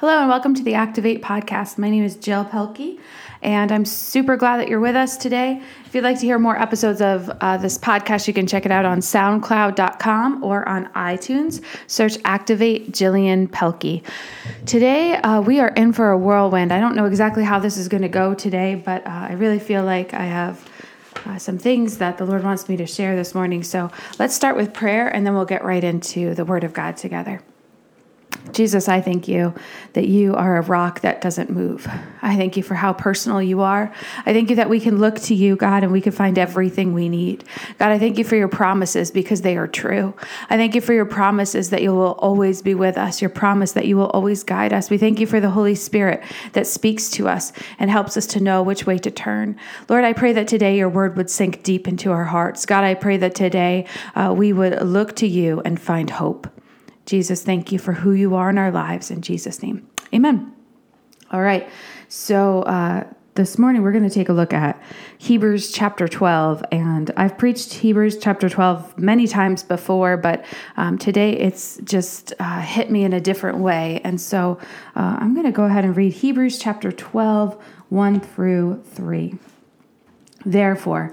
Hello and welcome to the Activate podcast. My name is Jill Pelkey, and I'm super glad that you're with us today. If you'd like to hear more episodes of uh, this podcast, you can check it out on SoundCloud.com or on iTunes. Search Activate Jillian Pelkey. Today, uh, we are in for a whirlwind. I don't know exactly how this is going to go today, but uh, I really feel like I have. Uh, some things that the Lord wants me to share this morning. So let's start with prayer and then we'll get right into the Word of God together. Jesus, I thank you that you are a rock that doesn't move. I thank you for how personal you are. I thank you that we can look to you, God, and we can find everything we need. God, I thank you for your promises because they are true. I thank you for your promises that you will always be with us, your promise that you will always guide us. We thank you for the Holy Spirit that speaks to us and helps us to know which way to turn. Lord, I pray that today your word would sink deep into our hearts. God, I pray that today uh, we would look to you and find hope. Jesus, thank you for who you are in our lives. In Jesus' name, amen. All right. So, uh, this morning we're going to take a look at Hebrews chapter 12. And I've preached Hebrews chapter 12 many times before, but um, today it's just uh, hit me in a different way. And so uh, I'm going to go ahead and read Hebrews chapter 12, 1 through 3. Therefore,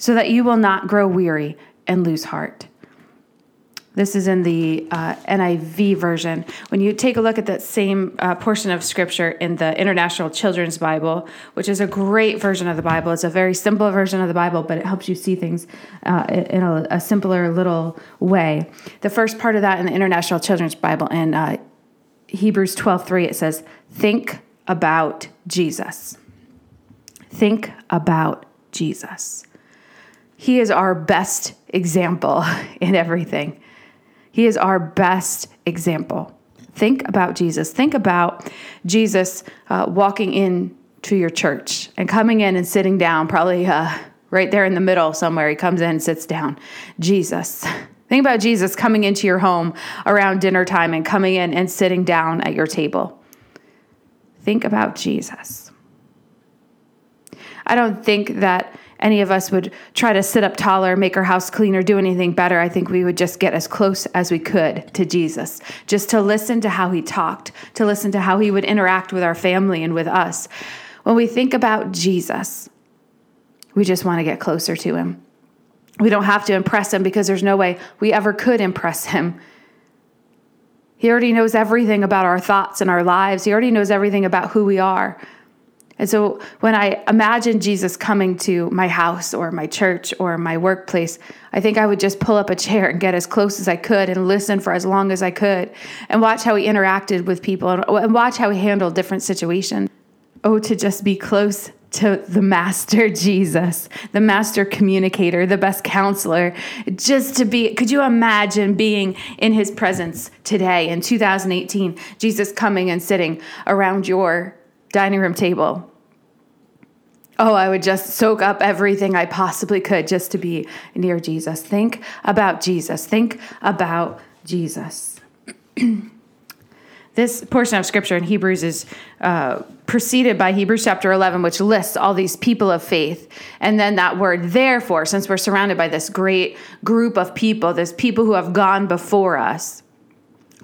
so that you will not grow weary and lose heart. This is in the uh, NIV version. When you take a look at that same uh, portion of scripture in the International Children's Bible, which is a great version of the Bible, it's a very simple version of the Bible, but it helps you see things uh, in a, a, simpler little way. The first part of that in the International Children's Bible in uh, Hebrews 12:3 it says, "Think about Jesus." Think about Jesus. He is our best example in everything. He is our best example. Think about Jesus. Think about Jesus uh, walking in to your church and coming in and sitting down, probably uh, right there in the middle somewhere. He comes in and sits down. Jesus. Think about Jesus coming into your home around dinner time and coming in and sitting down at your table. Think about Jesus. I don't think that any of us would try to sit up taller, make our house cleaner, do anything better. I think we would just get as close as we could to Jesus, just to listen to how he talked, to listen to how he would interact with our family and with us. When we think about Jesus, we just want to get closer to him. We don't have to impress him because there's no way we ever could impress him. He already knows everything about our thoughts and our lives. He already knows everything about who we are. And so when I imagine Jesus coming to my house or my church or my workplace, I think I would just pull up a chair and get as close as I could and listen for as long as I could and watch how he interacted with people and watch how he handled different situations. Oh, to just be close to the master Jesus, the master communicator, the best counselor. Just to be, could you imagine being in his presence today in 2018? Jesus coming and sitting around your dining room table oh, I would just soak up everything I possibly could just to be near Jesus. Think about Jesus. Think about Jesus. this portion of scripture in Hebrews is uh, preceded by Hebrews chapter 11, which lists all these people of faith. And then that word, therefore, since we're surrounded by this great group of people, this people who have gone before us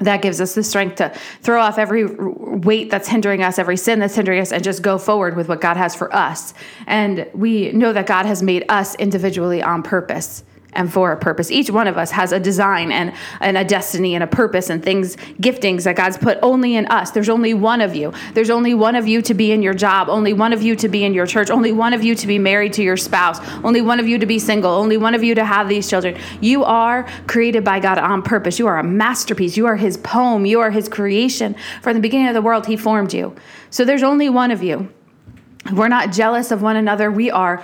that gives us the strength to throw off every weight that's hindering us, every sin that's hindering us, and just go forward with what God has for us. And we know that God has made us individually on purpose and for a purpose. Each one of us has a design and, and a destiny and a purpose and things, giftings that God's put only in us. There's only one of you. There's only one of you to be in your job, only one of you to be in your church, only one of you to be married to your spouse, only one of you to be single, only one of you to have these children. You are created by God on purpose. You are a masterpiece. You are His poem. You are His creation. From the beginning of the world, He formed you. So there's only one of you. We're not jealous of one another. We are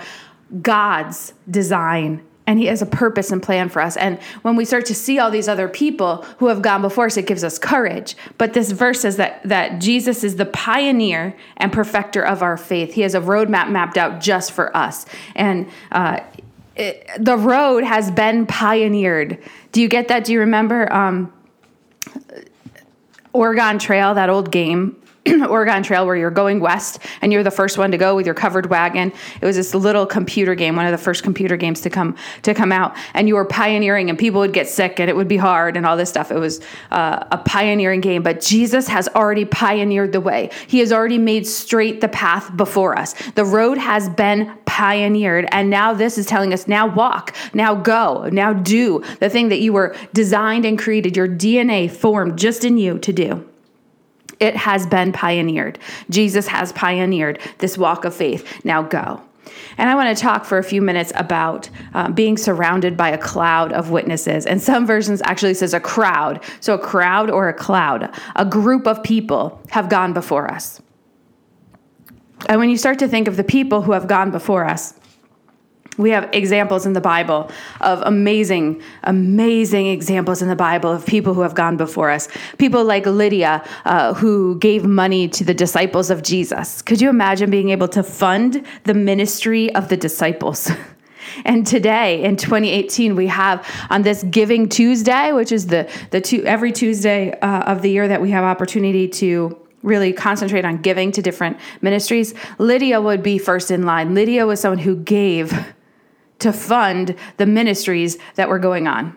God's design and he has a purpose and plan for us. And when we start to see all these other people who have gone before us, it gives us courage. But this verse says that, that Jesus is the pioneer and perfecter of our faith. He has a roadmap mapped out just for us. And uh, it, the road has been pioneered. Do you get that? Do you remember um, Oregon Trail, that old game? Oregon Trail where you're going west and you're the first one to go with your covered wagon. It was this little computer game, one of the first computer games to come to come out, and you were pioneering, and people would get sick, and it would be hard, and all this stuff. It was uh, a pioneering game, but Jesus has already pioneered the way. He has already made straight the path before us. The road has been pioneered, and now this is telling us: now walk, now go, now do the thing that you were designed and created, your DNA formed just in you to do. It has been pioneered. Jesus has pioneered this walk of faith. Now go. And I want to talk for a few minutes about uh, being surrounded by a cloud of witnesses. And some versions actually says a crowd. So a crowd or a cloud, a group of people have gone before us. And when you start to think of the people who have gone before us, we have examples in the Bible of amazing, amazing examples in the Bible of people who have gone before us. People like Lydia, uh, who gave money to the disciples of Jesus. Could you imagine being able to fund the ministry of the disciples? And today in 2018, we have on this Giving Tuesday, which is the the two every Tuesday uh, of the year that we have opportunity to really concentrate on giving to different ministries. Lydia would be first in line. Lydia was someone who gave to fund the ministries that were going on.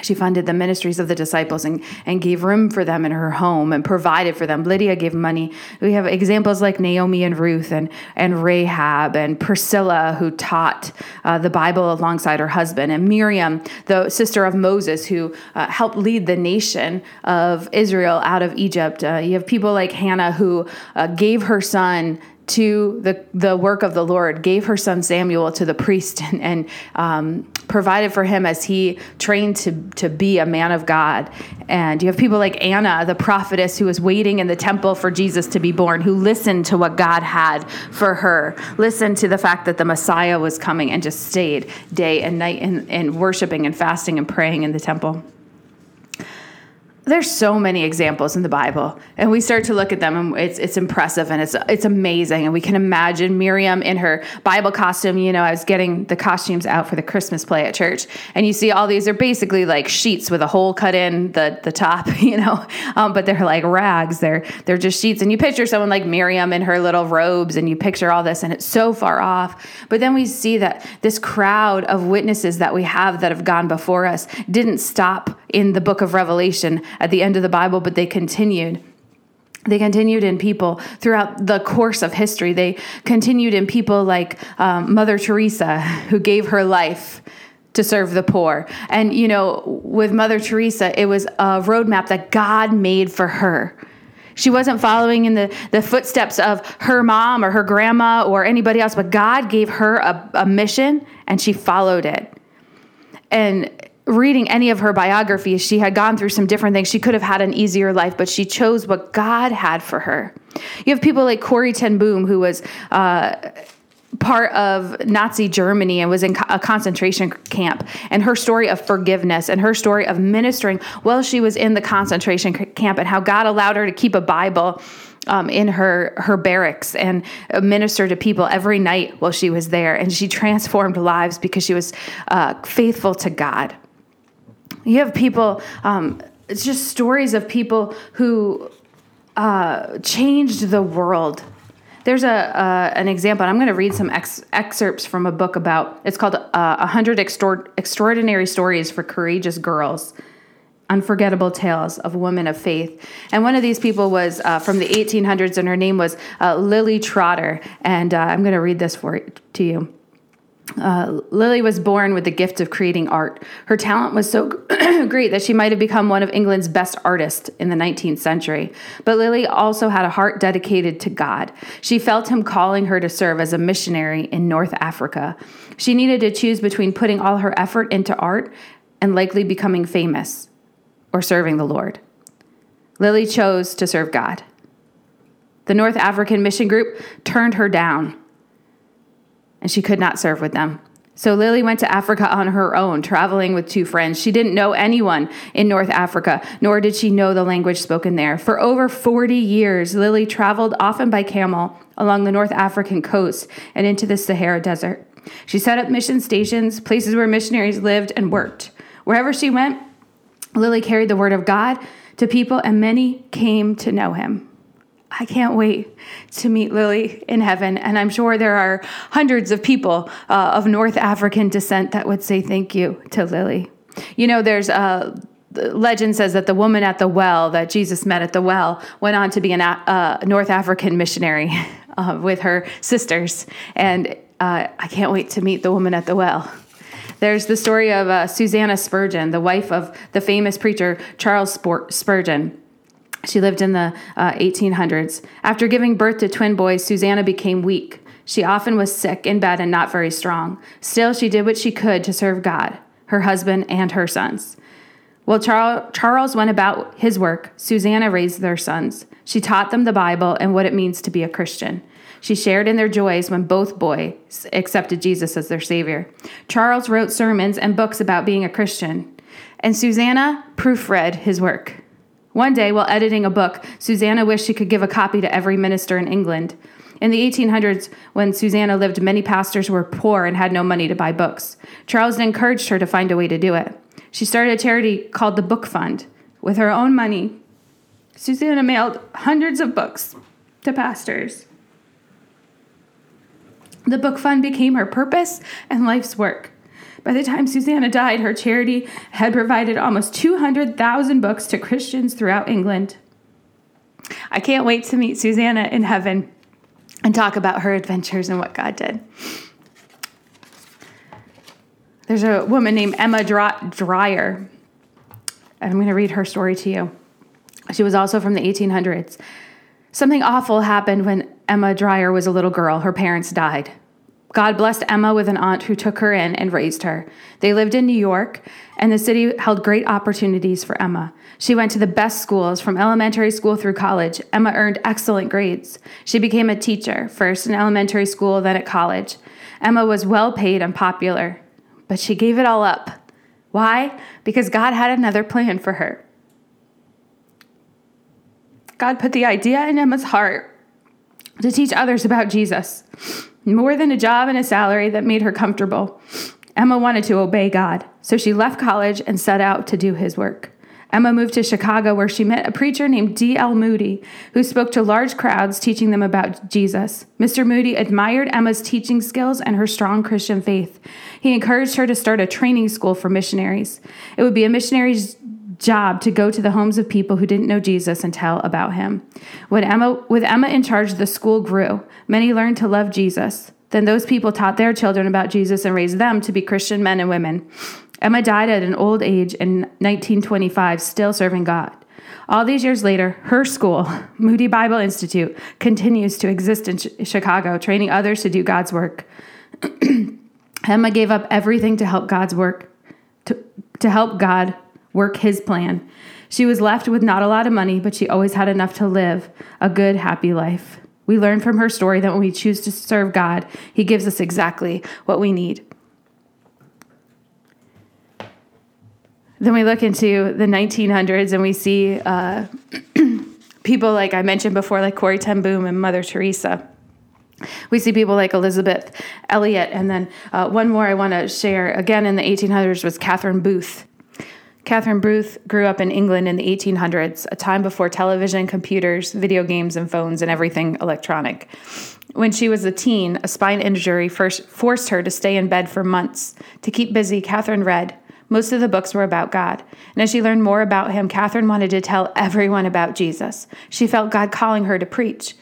She funded the ministries of the disciples and, and gave room for them in her home and provided for them. Lydia gave money. We have examples like Naomi and Ruth and, and Rahab and Priscilla, who taught uh, the Bible alongside her husband, and Miriam, the sister of Moses, who uh, helped lead the nation of Israel out of Egypt. Uh, you have people like Hannah, who uh, gave her son to the, the work of the Lord, gave her son Samuel to the priest, and, and um, provided for him as he trained to, to be a man of God. And you have people like Anna, the prophetess, who was waiting in the temple for Jesus to be born, who listened to what God had for her, listened to the fact that the Messiah was coming, and just stayed day and night in, in worshiping and fasting and praying in the temple there's so many examples in the Bible, and we start to look at them, and it's it's impressive and it's it's amazing, and we can imagine Miriam in her Bible costume. You know, I was getting the costumes out for the Christmas play at church, and you see all these are basically like sheets with a hole cut in the the top, you know, um, but they're like rags. They're they're just sheets, and you picture someone like Miriam in her little robes, and you picture all this, and it's so far off. But then we see that this crowd of witnesses that we have that have gone before us didn't stop in the book of Revelation at the end of the Bible, but they continued. They continued in people throughout the course of history. They continued in people like um, Mother Teresa, who gave her life to serve the poor. And, you know, with Mother Teresa, it was a roadmap that God made for her. She wasn't following in the, the footsteps of her mom or her grandma or anybody else, but God gave her a, a mission and she followed it. And reading any of her biographies, she had gone through some different things. She could have had an easier life, but she chose what God had for her. You have people like Corrie ten Boom, who was. Uh, part of Nazi Germany and was in a concentration camp, and her story of forgiveness and her story of ministering while she was in the concentration camp, and how God allowed her to keep a Bible um, in her her barracks and minister to people every night while she was there, and she transformed lives because she was uh, faithful to God. You have people, um, it's just stories of people who uh, changed the world. There's a uh, an example. I'm going to read some ex- excerpts from a book about. It's called uh, "100 Extor- Extraordinary Stories for Courageous Girls." Unforgettable Tales of Women of Faith. And one of these people was uh, from the 1800s, and her name was uh, Lily Trotter. And uh, I'm going to read this for to you. Uh, Lily was born with the gift of creating art. Her talent was so great that she might have become one of England's best artists in the 19th century. But Lily also had a heart dedicated to God. She felt Him calling her to serve as a missionary in North Africa. She needed to choose between putting all her effort into art and likely becoming famous or serving the Lord. Lily chose to serve God. The North African Mission Group turned her down and she could not serve with them. So Lily went to Africa on her own, traveling with two friends. She didn't know anyone in North Africa, nor did she know the language spoken there. For over 40 years, Lily traveled often by camel along the North African coast and into the Sahara Desert. She set up mission stations, places where missionaries lived and worked. Wherever she went, Lily carried the word of God to people, and many came to know him. I can't wait to meet Lily in heaven. And I'm sure there are hundreds of people uh, of North African descent that would say thank you to Lily. You know, there's a legend says that the woman at the well that Jesus met at the well went on to be a uh, North African missionary uh, with her sisters. And uh, I can't wait to meet the woman at the well. There's the story of uh, Susanna Spurgeon, the wife of the famous preacher Charles Spurgeon. She lived in the uh, 1800s. After giving birth to twin boys, Susanna became weak. She often was sick in bed and not very strong. Still, she did what she could to serve God, her husband, and her sons. While Charles went about his work, Susanna raised their sons. She taught them the Bible and what it means to be a Christian. She shared in their joys when both boys accepted Jesus as their Savior. Charles wrote sermons and books about being a Christian, and Susanna proofread his work. One day, while editing a book, Susanna wished she could give a copy to every minister in England. In the 1800s, when Susanna lived, many pastors were poor and had no money to buy books. Charles encouraged her to find a way to do it. She started a charity called the Book Fund. With her own money, Susanna mailed hundreds of books to pastors. The book fund became her purpose and life's work. By the time Susanna died, her charity had provided almost 200,000 books to Christians throughout England. I can't wait to meet Susanna in heaven and talk about her adventures and what God did. There's a woman named Emma Dryer, I'm going to read her story to you. She was also from the 1800s. Something awful happened when Emma Dryer was a little girl. Her parents died. God blessed Emma with an aunt who took her in and raised her. They lived in New York, and the city held great opportunities for Emma. She went to the best schools from elementary school through college. Emma earned excellent grades. She became a teacher, first in elementary school, then at college. Emma was well paid and popular, but she gave it all up. Why? Because God had another plan for her. God put the idea in Emma's heart to teach others about Jesus, more than a job and a salary that made her comfortable. Emma wanted to obey God, so she left college and set out to do his work. Emma moved to Chicago, where she met a preacher named D.L. Moody, who spoke to large crowds teaching them about Jesus. Mr. Moody admired Emma's teaching skills and her strong Christian faith. He encouraged her to start a training school for missionaries. It would be a missionary's job to go to the homes of people who didn't know Jesus and tell about him. When Emma, with Emma in charge, the school grew. Many learned to love Jesus. Then those people taught their children about Jesus and raised them to be Christian men and women. Emma died at an old age in 1925, still serving God. All these years later, her school, Moody Bible Institute, continues to exist in Chicago, training others to do God's work. Emma gave up everything to help God's work, to, to help God work his plan. She was left with not a lot of money, but she always had enough to live a good, happy life. We learn from her story that when we choose to serve God, he gives us exactly what we need. Then we look into the 1900s and we see uh, people like I mentioned before, like Corrie ten Boom and Mother Teresa. We see people like Elisabeth Elliot, and then uh, one more I want to share again in the 1800s was Catherine Booth. Catherine Booth grew up in England in the 1800s, a time before television, computers, video games, and phones, and everything electronic. When she was a teen, a spine injury first forced her to stay in bed for months. To keep busy, Catherine read. Most of the books were about God. And as she learned more about him, Catherine wanted to tell everyone about Jesus. She felt God calling her to preach.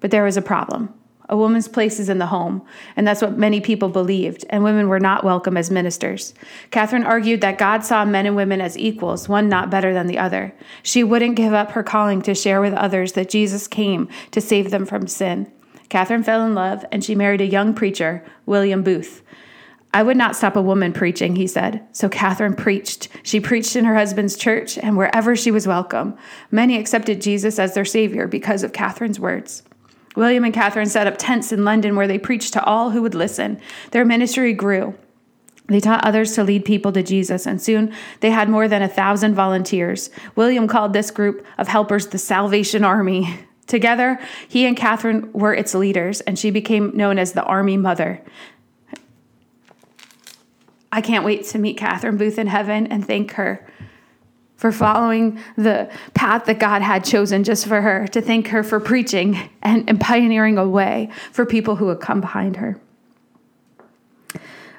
But there was a problem. A woman's place is in the home, and that's what many people believed, and women were not welcome as ministers. Catherine argued that God saw men and women as equals, one not better than the other. She wouldn't give up her calling to share with others that Jesus came to save them from sin. Catherine fell in love, and she married a young preacher, William Booth. I would not stop a woman preaching, he said. So Catherine preached. She preached in her husband's church and wherever she was welcome. Many accepted Jesus as their Savior because of Catherine's words. William and Catherine set up tents in London where they preached to all who would listen. Their ministry grew. They taught others to lead people to Jesus, and soon they had more than a thousand volunteers. William called this group of helpers the Salvation Army. Together, he and Catherine were its leaders, and she became known as the Army Mother. I can't wait to meet Catherine Booth in heaven and thank her for following the path that God had chosen just for her, to thank her for preaching and, and pioneering a way for people who would come behind her.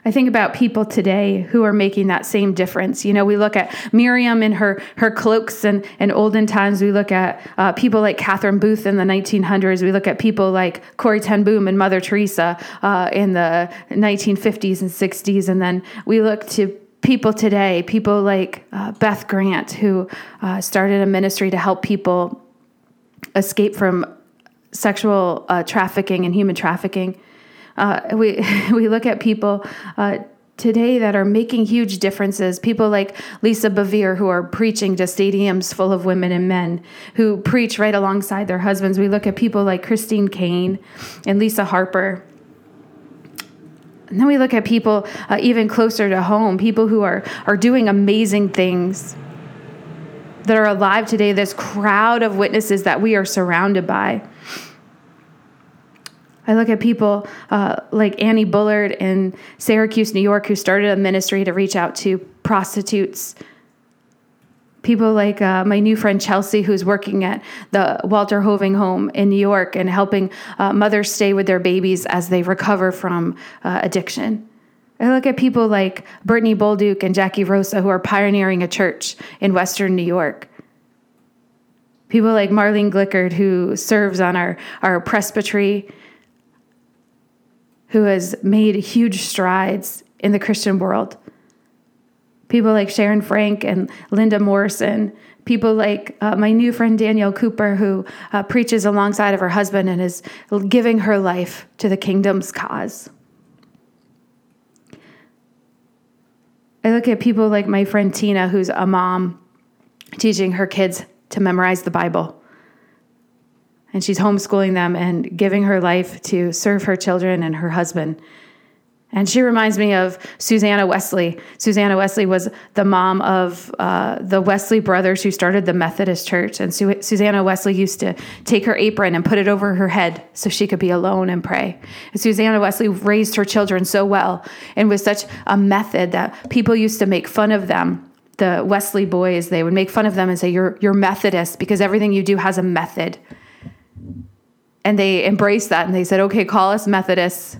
I think about people today who are making that same difference. You know, we look at Miriam in her her cloaks and in olden times. We look at uh, people like Catherine Booth in the 1900s. We look at people like Corrie ten Boom and Mother Teresa uh, in the 1950s and 60s, and then we look to people today, people like uh, Beth Grant, who uh, started a ministry to help people escape from sexual uh, trafficking and human trafficking. Uh, we we look at people uh, today that are making huge differences. People like Lisa Bevere, who are preaching to stadiums full of women and men, who preach right alongside their husbands. We look at people like Christine Caine and Lisa Harper. And then we look at people uh, even closer to home, people who are, are doing amazing things that are alive today, this crowd of witnesses that we are surrounded by. I look at people uh, like Annie Bullard in Syracuse, New York, who started a ministry to reach out to prostitutes. People like uh, my new friend Chelsea, who's working at the Walter Hoving Home in New York and helping uh, mothers stay with their babies as they recover from uh, addiction. I look at people like Brittany Bolduc and Jackie Rosa, who are pioneering a church in Western New York. People like Marlene Glickard, who serves on our, our presbytery who has made huge strides in the Christian world. People like Sharon Frank and Linda Morrison, people like uh, my new friend Danielle Cooper, who uh, preaches alongside of her husband and is giving her life to the kingdom's cause. I look at people like my friend Tina, who's a mom, teaching her kids to memorize the Bible and she's homeschooling them and giving her life to serve her children and her husband. And she reminds me of Susanna Wesley. Susanna Wesley was the mom of uh, the Wesley brothers who started the Methodist Church. And Su- Susanna Wesley used to take her apron and put it over her head so she could be alone and pray. And Susanna Wesley raised her children so well and with such a method that people used to make fun of them. The Wesley boys, they would make fun of them and say, You're, you're Methodist because everything you do has a method and they embraced that and they said, okay, call us Methodists.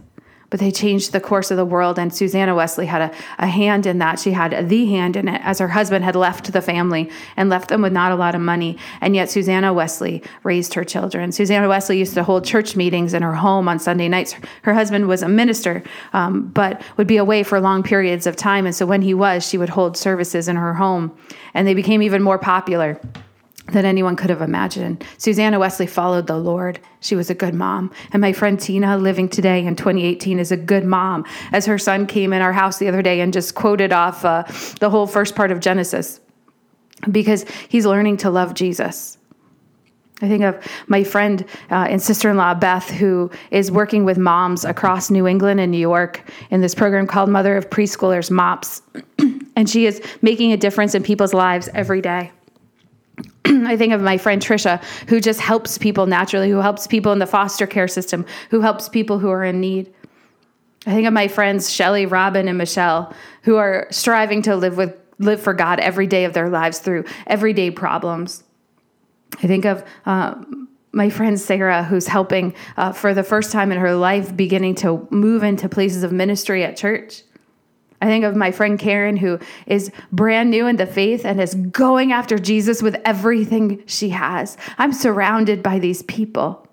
But they changed the course of the world, and Susanna Wesley had a, a hand in that. She had the hand in it, as her husband had left the family and left them with not a lot of money. And yet, Susanna Wesley raised her children. Susanna Wesley used to hold church meetings in her home on Sunday nights. Her husband was a minister, um, but would be away for long periods of time. And so, when he was, she would hold services in her home, and they became even more popular than anyone could have imagined. Susanna Wesley followed the Lord. She was a good mom. And my friend Tina, living today in 2018, is a good mom. As her son came in our house the other day and just quoted off uh, the whole first part of Genesis because he's learning to love Jesus. I think of my friend uh, and sister in law, Beth, who is working with moms across New England and New York in this program called Mother of Preschoolers, MOPS. and she is making a difference in people's lives every day. I think of my friend Trisha, who just helps people naturally, who helps people in the foster care system, who helps people who are in need. I think of my friends Shelly, Robin, and Michelle, who are striving to live with live for God every day of their lives through everyday problems. I think of uh, my friend Sarah, who's helping uh, for the first time in her life, beginning to move into places of ministry at church. I think of my friend Karen, who is brand new in the faith and is going after Jesus with everything she has. I'm surrounded by these people.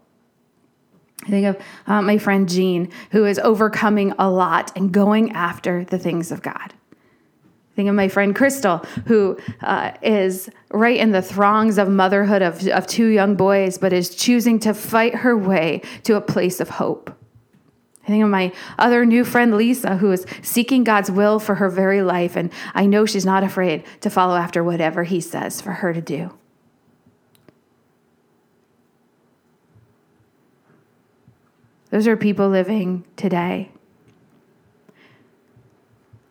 I think of uh, my friend Jean, who is overcoming a lot and going after the things of God. I think of my friend Crystal, who uh, is right in the throngs of motherhood of, of two young boys, but is choosing to fight her way to a place of hope. I think of my other new friend, Lisa, who is seeking God's will for her very life. And I know she's not afraid to follow after whatever He says for her to do. Those are people living today.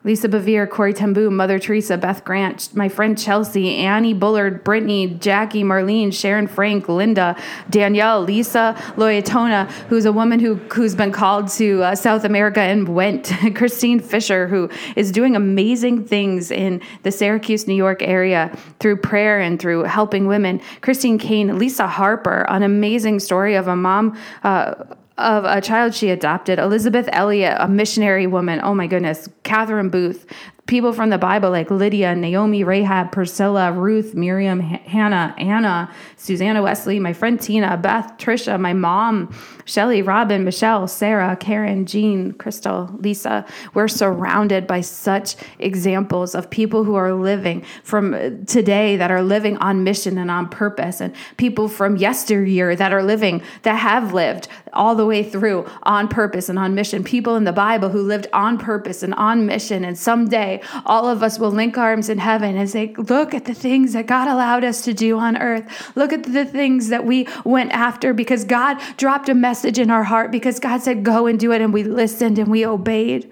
Lisa Bevere, Corrie Boom, Mother Teresa, Beth Grant, my friend Chelsea, Annie Bullard, Brittany, Jackie, Marlene, Sharon Frank, Linda, Danielle, Lisa Loyatona, who's a woman who, who's been called to uh, South America and went, Christine Fisher, who is doing amazing things in the Syracuse, New York area through prayer and through helping women, Christine Caine, Lisa Harper, an amazing story of a mom. Uh, of a child she adopted, Elisabeth Elliot, a missionary woman. Oh my goodness, Catherine Booth, people from the Bible like Lydia, Naomi, Rahab, Priscilla, Ruth, Miriam, H- Hannah, Anna, Susanna Wesley, my friend Tina, Beth, Trisha, my mom, Shelly, Robin, Michelle, Sarah, Karen, Jean, Crystal, Lisa. We're surrounded by such examples of people who are living from today that are living on mission and on purpose, and people from yesteryear that are living, that have lived all the way through on purpose and on mission. People in the Bible who lived on purpose and on mission, and someday all of us will link arms in heaven and say, Look at the things that God allowed us to do on earth. Look at the things that we went after because God dropped a message in our heart, because God said, Go and do it. And we listened and we obeyed.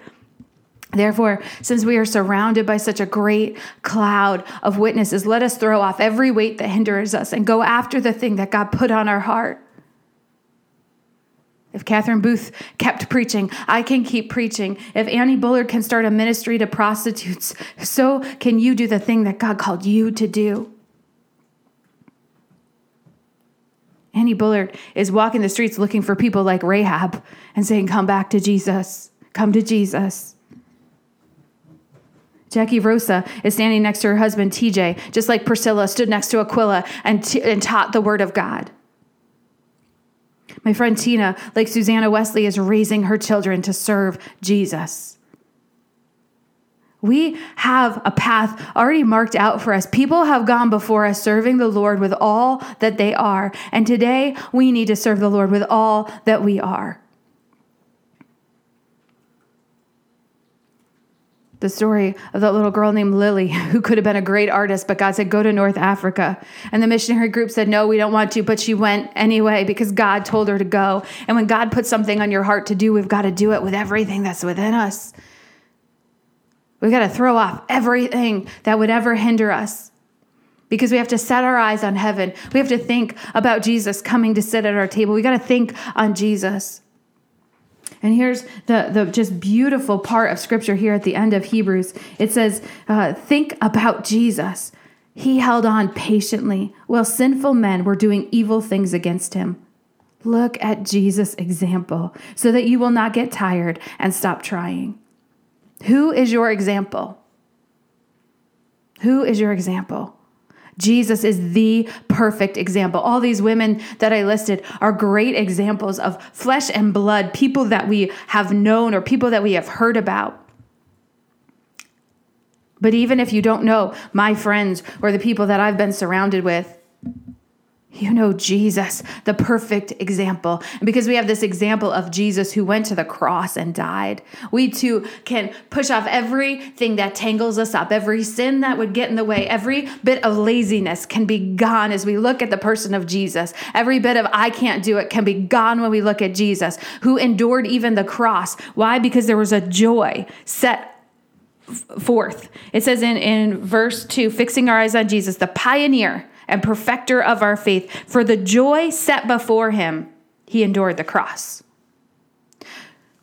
Therefore, since we are surrounded by such a great cloud of witnesses, let us throw off every weight that hinders us and go after the thing that God put on our heart. If Catherine Booth kept preaching, I can keep preaching. If Annie Bullard can start a ministry to prostitutes, so can you do the thing that God called you to do. Annie Bullard is walking the streets looking for people like Rahab and saying, Come back to Jesus. Come to Jesus. Jackie Rosa is standing next to her husband, TJ, just like Priscilla stood next to Aquila and, t- and taught the word of God. My friend Tina, like Susanna Wesley, is raising her children to serve Jesus. We have a path already marked out for us. People have gone before us serving the Lord with all that they are. And today we need to serve the Lord with all that we are. the story of that little girl named Lily who could have been a great artist, but God said, Go to North Africa. And the missionary group said, No, we don't want to, but she went anyway because God told her to go. And when God puts something on your heart to do, we've got to do it with everything that's within us. We've got to throw off everything that would ever hinder us because we have to set our eyes on heaven. We have to think about Jesus coming to sit at our table. We got to think on Jesus. And here's the, the just beautiful part of scripture here at the end of Hebrews. It says, uh, Think about Jesus. He held on patiently while sinful men were doing evil things against him. Look at Jesus' example so that you will not get tired and stop trying. Who is your example? Who is your example? Jesus is the perfect example. All these women that I listed are great examples of flesh and blood, people that we have known or people that we have heard about. But even if you don't know my friends or the people that I've been surrounded with, you know Jesus, the perfect example. And because we have this example of Jesus who went to the cross and died, we too can push off everything that tangles us up, every sin that would get in the way, every bit of laziness can be gone as we look at the person of Jesus. Every bit of I can't do it can be gone when we look at Jesus, who endured even the cross. Why? Because there was a joy set forth. It says in, in verse 2 fixing our eyes on Jesus, the pioneer and perfecter of our faith. For the joy set before him, he endured the cross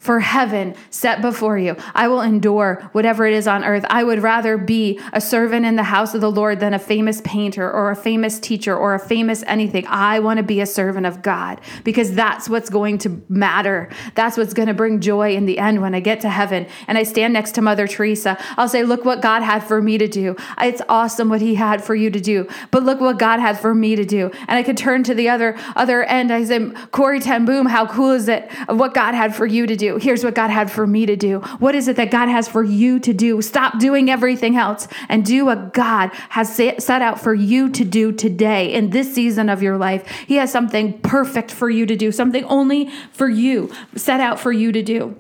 for heaven set before you. I will endure whatever it is on earth. I would rather be a servant in the house of the Lord than a famous painter or a famous teacher or a famous anything. I want to be a servant of God because that's what's going to matter. That's what's going to bring joy in the end when I get to heaven and I stand next to Mother Teresa. I'll say, Look what God had for me to do. It's awesome what He had for you to do, but look what God had for me to do. And I could turn to the other other end. I say, Corrie ten Boom, how cool is it of what God had for you to do? Here's what God had for me to do. What is it that God has for you to do? Stop doing everything else and do what God has set out for you to do today in this season of your life. He has something perfect for you to do, something only for you, set out for you to do.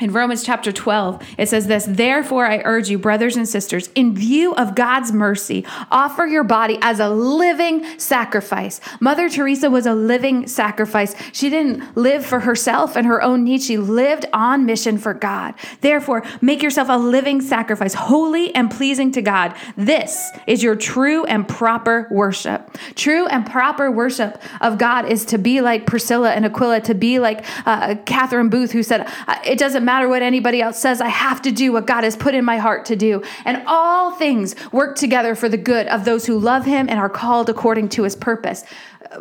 In Romans chapter 12, it says this Therefore, I urge you, brothers and sisters, in view of God's mercy, offer your body as a living sacrifice. Mother Teresa was a living sacrifice. She didn't live for herself and her own needs, she lived on mission for God. Therefore, make yourself a living sacrifice, holy and pleasing to God. This is your true and proper worship. True and proper worship of God is to be like Priscilla and Aquila, to be like uh, Catherine Booth, who said, It doesn't doesn't matter what anybody else says. I have to do what God has put in my heart to do. And all things work together for the good of those who love him and are called according to his purpose.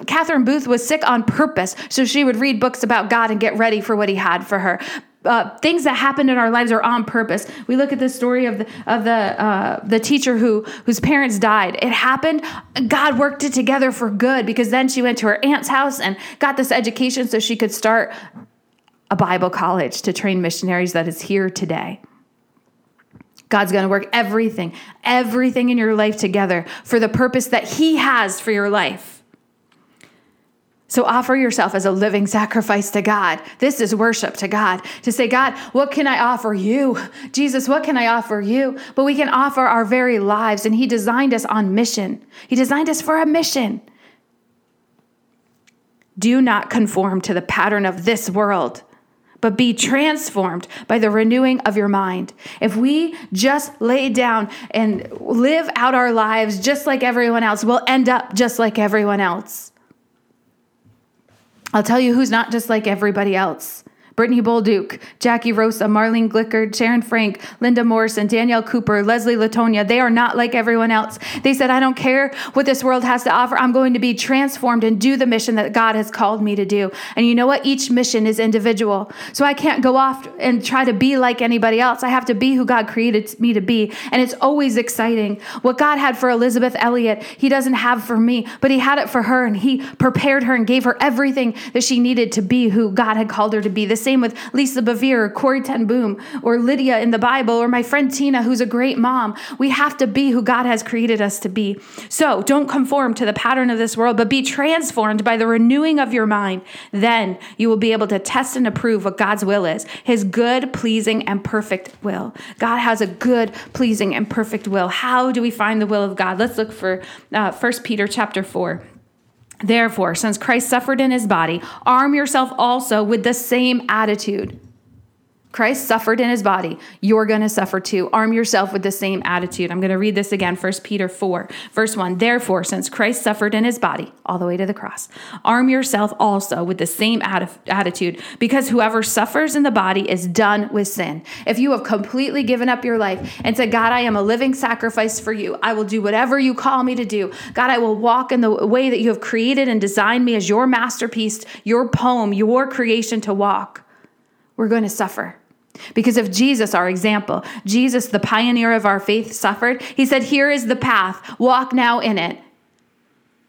Catherine Booth was sick on purpose, so she would read books about God and get ready for what he had for her. Uh, things that happened in our lives are on purpose. We look at the story of the of the uh, the teacher who whose parents died. It happened. God worked it together for good because then she went to her aunt's house and got this education so she could start a Bible college to train missionaries that is here today. God's going to work everything, everything in your life together for the purpose that He has for your life. So offer yourself as a living sacrifice to God. This is worship to God. To say, God, what can I offer you? Jesus, what can I offer you? But we can offer our very lives, and He designed us on mission. He designed us for a mission. Do not conform to the pattern of this world but be transformed by the renewing of your mind. If we just lay down and live out our lives just like everyone else, we'll end up just like everyone else. I'll tell you who's not just like everybody else. Brittany Bolduc, Jackie Rosa, Marlene Glickard, Sharon Frank, Linda Morrison, Danielle Cooper, Leslie Latonia. They are not like everyone else. They said, I don't care what this world has to offer. I'm going to be transformed and do the mission that God has called me to do. And you know what? Each mission is individual. So I can't go off and try to be like anybody else. I have to be who God created me to be. And it's always exciting. What God had for Elisabeth Elliot, He doesn't have for me, but He had it for her and He prepared her and gave her everything that she needed to be who God had called her to be. This same with Lisa Bevere or Corrie ten Boom or Lydia in the Bible or my friend Tina, who's a great mom. We have to be who God has created us to be. So don't conform to the pattern of this world, but be transformed by the renewing of your mind. Then you will be able to test and approve what God's will is his good, pleasing, and perfect will. God has a good, pleasing, and perfect will. How do we find the will of God? Let's look for uh, 1 Peter chapter 4. Therefore, since Christ suffered in his body, arm yourself also with the same attitude Christ suffered in his body. You're going to suffer too. Arm yourself with the same attitude. I'm going to read this again, 1 Peter 4, verse 1. Therefore, since Christ suffered in his body, all the way to the cross, arm yourself also with the same attitude, because whoever suffers in the body is done with sin. If you have completely given up your life and said, God, I am a living sacrifice for you, I will do whatever you call me to do. God, I will walk in the way that you have created and designed me as your masterpiece, your poem, your creation to walk. We're going to suffer. Because of Jesus, our example, Jesus, the pioneer of our faith, suffered, he said, Here is the path, walk now in it.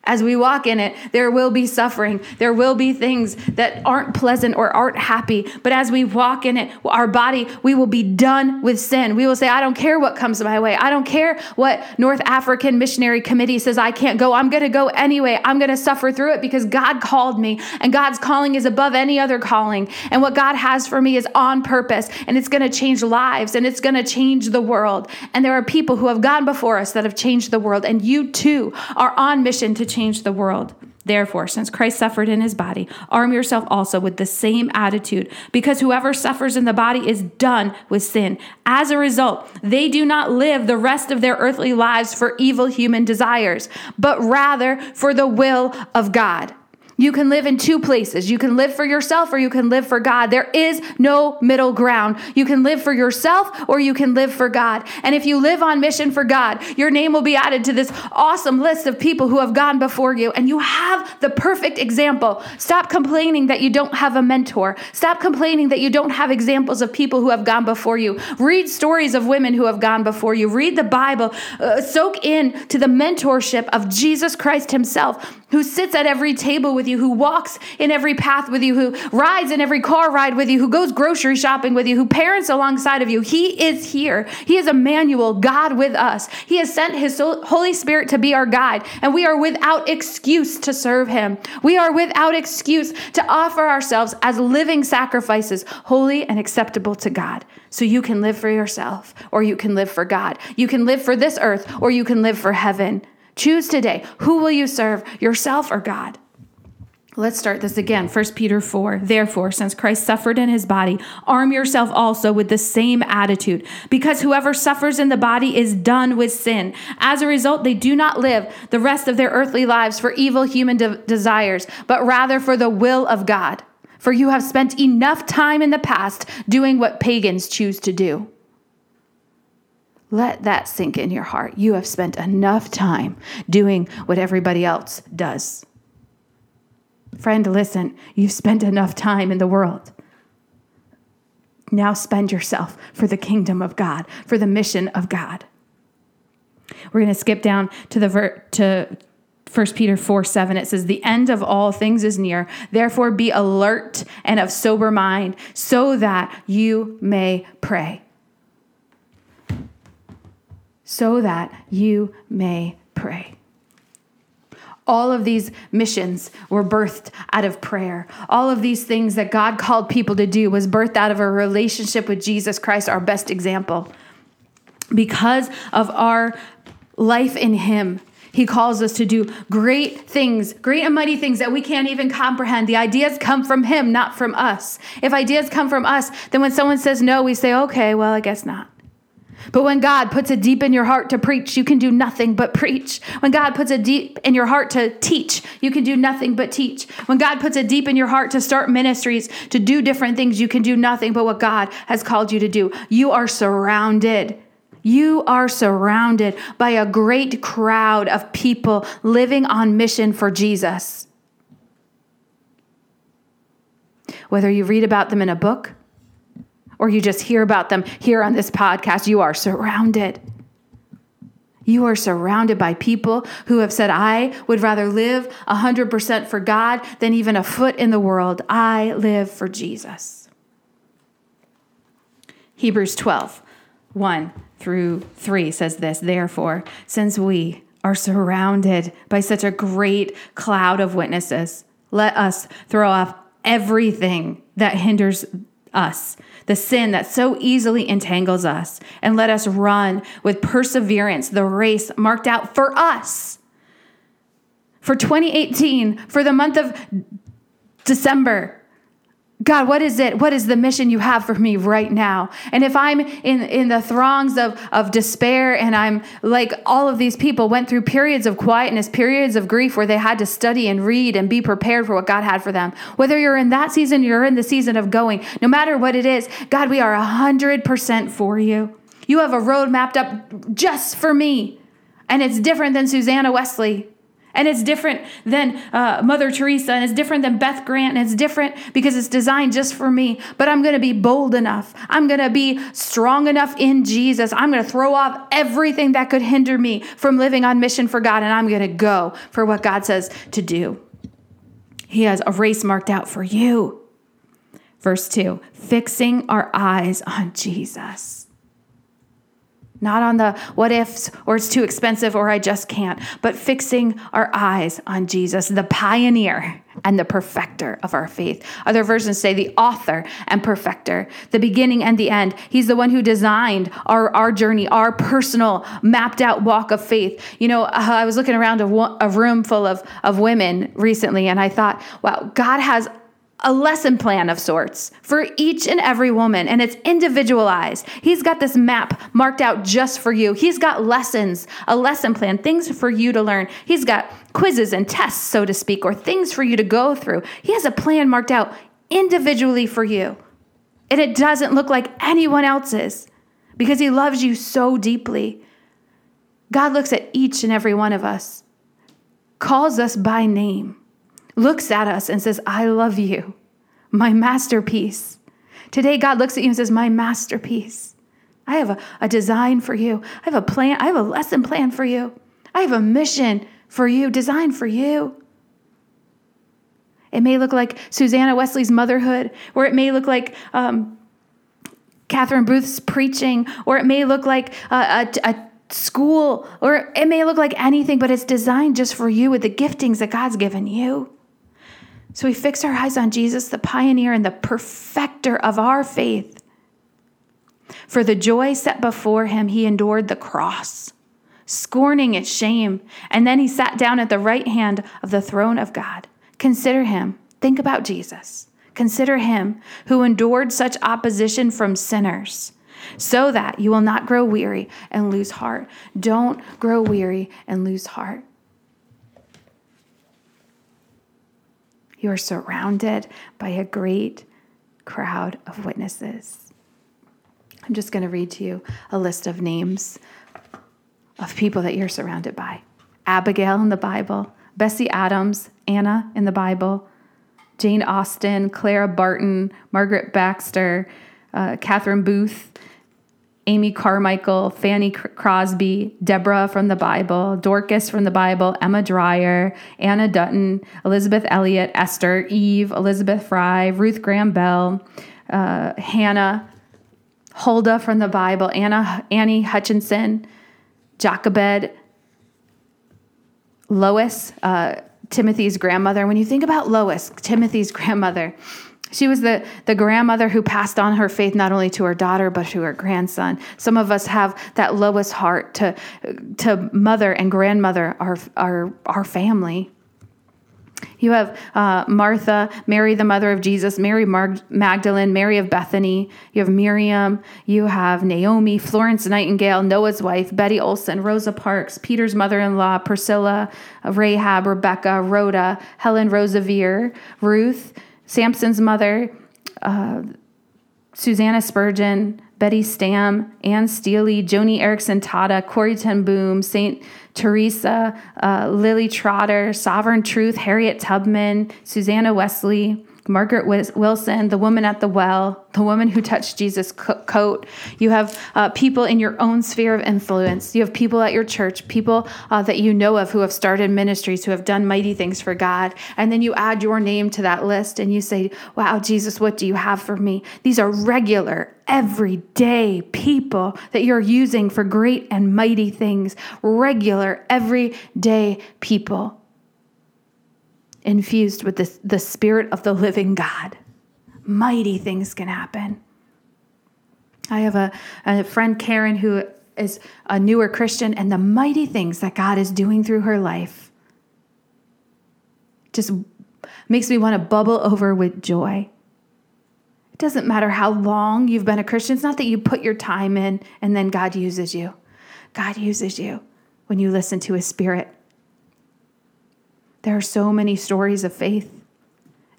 As we walk in it, there will be suffering. There will be things that aren't pleasant or aren't happy. But as we walk in it, our body, we will be done with sin. We will say, I don't care what comes my way. I don't care what North African Missionary Committee says I can't go. I'm going to go anyway. I'm going to suffer through it because God called me, and God's calling is above any other calling. And what God has for me is on purpose, and it's going to change lives, and it's going to change the world. And there are people who have gone before us that have changed the world, and you too are on mission to change the world. Therefore, since Christ suffered in his body, arm yourself also with the same attitude, because whoever suffers in the body is done with sin. As a result, they do not live the rest of their earthly lives for evil human desires, but rather for the will of God. You can live in two places. You can live for yourself or you can live for God. There is no middle ground. You can live for yourself or you can live for God. And if you live on mission for God, your name will be added to this awesome list of people who have gone before you. And you have the perfect example. Stop complaining that you don't have a mentor. Stop complaining that you don't have examples of people who have gone before you. Read stories of women who have gone before you. Read the Bible. Uh, soak in to the mentorship of Jesus Christ himself who sits at every table with you, who walks in every path with you, who rides in every car ride with you, who goes grocery shopping with you, who parents alongside of you. He is here. He is Emmanuel, God with us. He has sent his Holy Spirit to be our guide, and we are without excuse to serve him. We are without excuse to offer ourselves as living sacrifices, holy and acceptable to God. So you can live for yourself, or you can live for God. You can live for this earth, or you can live for heaven. Choose today. Who will you serve, yourself or God? Let's start this again. 1 Peter 4. Therefore, since Christ suffered in his body, arm yourself also with the same attitude, because whoever suffers in the body is done with sin. As a result, they do not live the rest of their earthly lives for evil human de- desires, but rather for the will of God. For you have spent enough time in the past doing what pagans choose to do. Let that sink in your heart. You have spent enough time doing what everybody else does. Friend, listen, you've spent enough time in the world. Now spend yourself for the kingdom of God, for the mission of God. We're going to skip down to the ver- to 1 Peter 4 7. It says, The end of all things is near. Therefore, be alert and of sober mind, so that you may pray so that you may pray. All of these missions were birthed out of prayer. All of these things that God called people to do was birthed out of a relationship with Jesus Christ, our best example. Because of our life in Him, He calls us to do great things, great and mighty things that we can't even comprehend. The ideas come from Him, not from us. If ideas come from us, then when someone says no, we say, okay, well, I guess not. But when God puts it deep in your heart to preach, you can do nothing but preach. When God puts it deep in your heart to teach, you can do nothing but teach. When God puts it deep in your heart to start ministries, to do different things, you can do nothing but what God has called you to do. You are surrounded. You are surrounded by a great crowd of people living on mission for Jesus. Whether you read about them in a book, or you just hear about them here on this podcast, you are surrounded. You are surrounded by people who have said, I would rather live 100% for God than even a foot in the world. I live for Jesus. Hebrews 12, 1 through 3 says this Therefore, since we are surrounded by such a great cloud of witnesses, let us throw off everything that hinders us, the sin that so easily entangles us, and let us run with perseverance the race marked out for us. For 2018, for the month of December, God, what is it? What is the mission you have for me right now? And if I'm in, in the throngs of, of despair and I'm like all of these people went through periods of quietness, periods of grief where they had to study and read and be prepared for what God had for them. Whether you're in that season, you're in the season of going, no matter what it is, God, we are 100% for you. You have a road mapped up just for me. And it's different than Susanna Wesley. And it's different than uh, Mother Teresa, and it's different than Beth Grant, and it's different because it's designed just for me. But I'm going to be bold enough. I'm going to be strong enough in Jesus. I'm going to throw off everything that could hinder me from living on mission for God, and I'm going to go for what God says to do. He has a race marked out for you. Verse 2 fixing our eyes on Jesus not on the what ifs or it's too expensive or I just can't, but fixing our eyes on Jesus, the pioneer and the perfecter of our faith. Other versions say the author and perfecter, the beginning and the end. He's the one who designed our, our journey, our personal mapped out walk of faith. You know, uh, I was looking around a, a room full of, of women recently and I thought, wow, God has a lesson plan of sorts for each and every woman, and it's individualized. He's got this map marked out just for you. He's got lessons, a lesson plan, things for you to learn. He's got quizzes and tests, so to speak, or things for you to go through. He has a plan marked out individually for you. And it doesn't look like anyone else's because He loves you so deeply. God looks at each and every one of us, calls us by name looks at us and says, I love you, my masterpiece. Today, God looks at you and says, My masterpiece. I have a, a design for you. I have a plan. I have a lesson plan for you. I have a mission for you, designed for you. It may look like Susanna Wesley's motherhood, or it may look like um, Catherine Booth's preaching, or it may look like a, a, a school, or it may look like anything, but it's designed just for you with the giftings that God's given you. So we fix our eyes on Jesus, the pioneer and the perfecter of our faith. For the joy set before him, he endured the cross, scorning its shame, and then he sat down at the right hand of the throne of God. Consider him. Think about Jesus. Consider him who endured such opposition from sinners so that you will not grow weary and lose heart. Don't grow weary and lose heart. You are surrounded by a great crowd of witnesses. I'm just going to read to you a list of names of people that you're surrounded by Abigail in the Bible, Bessie Adams, Anna in the Bible, Jane Austen, Clara Barton, Margaret Baxter, uh, Catherine Booth, Amy Carmichael, Fanny Crosby, Deborah from the Bible, Dorcas from the Bible, Emma Dryer, Anna Dutton, Elisabeth Elliot, Esther, Eve, Elizabeth Fry, Ruth Graham Bell, uh, Hannah, Huldah from the Bible, Anna, Annie Hutchinson, Jochebed, Lois, uh, Timothy's grandmother. When you think about Lois, Timothy's grandmother, she was the, the grandmother who passed on her faith not only to her daughter, but to her grandson. Some of us have that lowest heart to, to mother and grandmother our, our, our family. You have uh, Martha, Mary, the mother of Jesus, Mary Mar- Magdalene, Mary of Bethany. You have Miriam. You have Naomi, Florence Nightingale, Noah's wife, Betty Olson, Rosa Parks, Peter's mother in law, Priscilla, Rahab, Rebecca, Rhoda, Helen Roseveare, Ruth, Samson's mother, uh, Susanna Spurgeon, Betty Stam, Anne Steely, Joni Eareckson Tada, Corrie ten Boom, St. Teresa, uh, Lily Trotter, Sojourner Truth, Harriet Tubman, Susanna Wesley, Margaret Wilson, the woman at the well, the woman who touched Jesus' coat. You have uh, people in your own sphere of influence. You have people at your church, people uh, that you know of who have started ministries, who have done mighty things for God. And then you add your name to that list and you say, Wow, Jesus, what do you have for me? These are regular, everyday people that you're using for great and mighty things. Regular, everyday people infused with the, the Spirit of the living God. Mighty things can happen. I have a, a friend, Karen, who is a newer Christian, and the mighty things that God is doing through her life just makes me want to bubble over with joy. It doesn't matter how long you've been a Christian. It's not that you put your time in and then God uses you. God uses you when you listen to his spirit. There are so many stories of faith.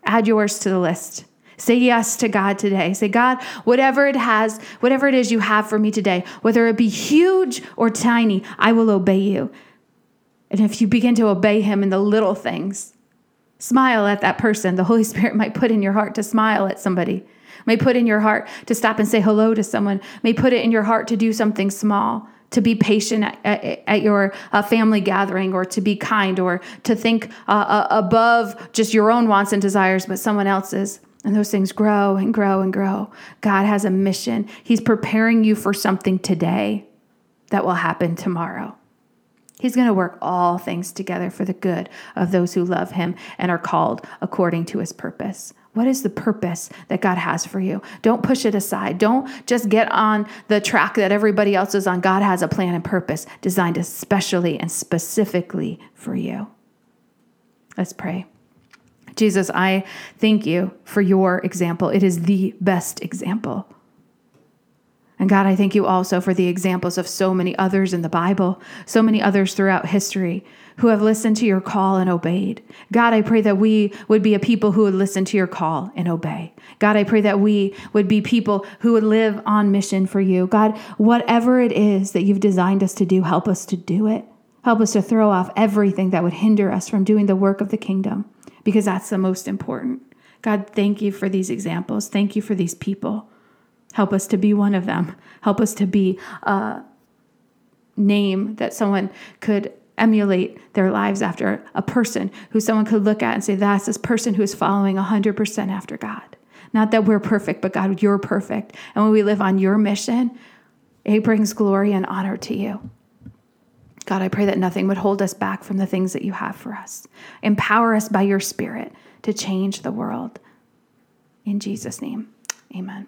Add yours to the list. Say yes to God today. Say, God, whatever it has, whatever it is you have for me today, whether it be huge or tiny, I will obey you. And if you begin to obey Him in the little things, smile at that person. The Holy Spirit might put in your heart to smile at somebody, may put in your heart to stop and say hello to someone, may put it in your heart to do something small to be patient at, at, your uh, family gathering or to be kind or to think uh, uh, above just your own wants and desires, but someone else's. And those things grow and grow and grow. God has a mission. He's preparing you for something today that will happen tomorrow. He's going to work all things together for the good of those who love him and are called according to his purpose. What is the purpose that God has for you? Don't push it aside. Don't just get on the track that everybody else is on. God has a plan and purpose designed especially and specifically for you. Let's pray. Jesus, I thank you for your example. It is the best example. And God, I thank you also for the examples of so many others in the Bible, so many others throughout history who have listened to your call and obeyed. God, I pray that we would be a people who would listen to your call and obey. God, I pray that we would be people who would live on mission for you. God, whatever it is that you've designed us to do, help us to do it. Help us to throw off everything that would hinder us from doing the work of the kingdom, because that's the most important. God, thank you for these examples. Thank you for these people. Help us to be one of them. Help us to be a name that someone could emulate their lives after a person who someone could look at and say, that's this person who is following 100% after God. Not that we're perfect, but God, you're perfect. And when we live on your mission, it brings glory and honor to you. God, I pray that nothing would hold us back from the things that you have for us. Empower us by your Spirit to change the world. In Jesus' name, amen.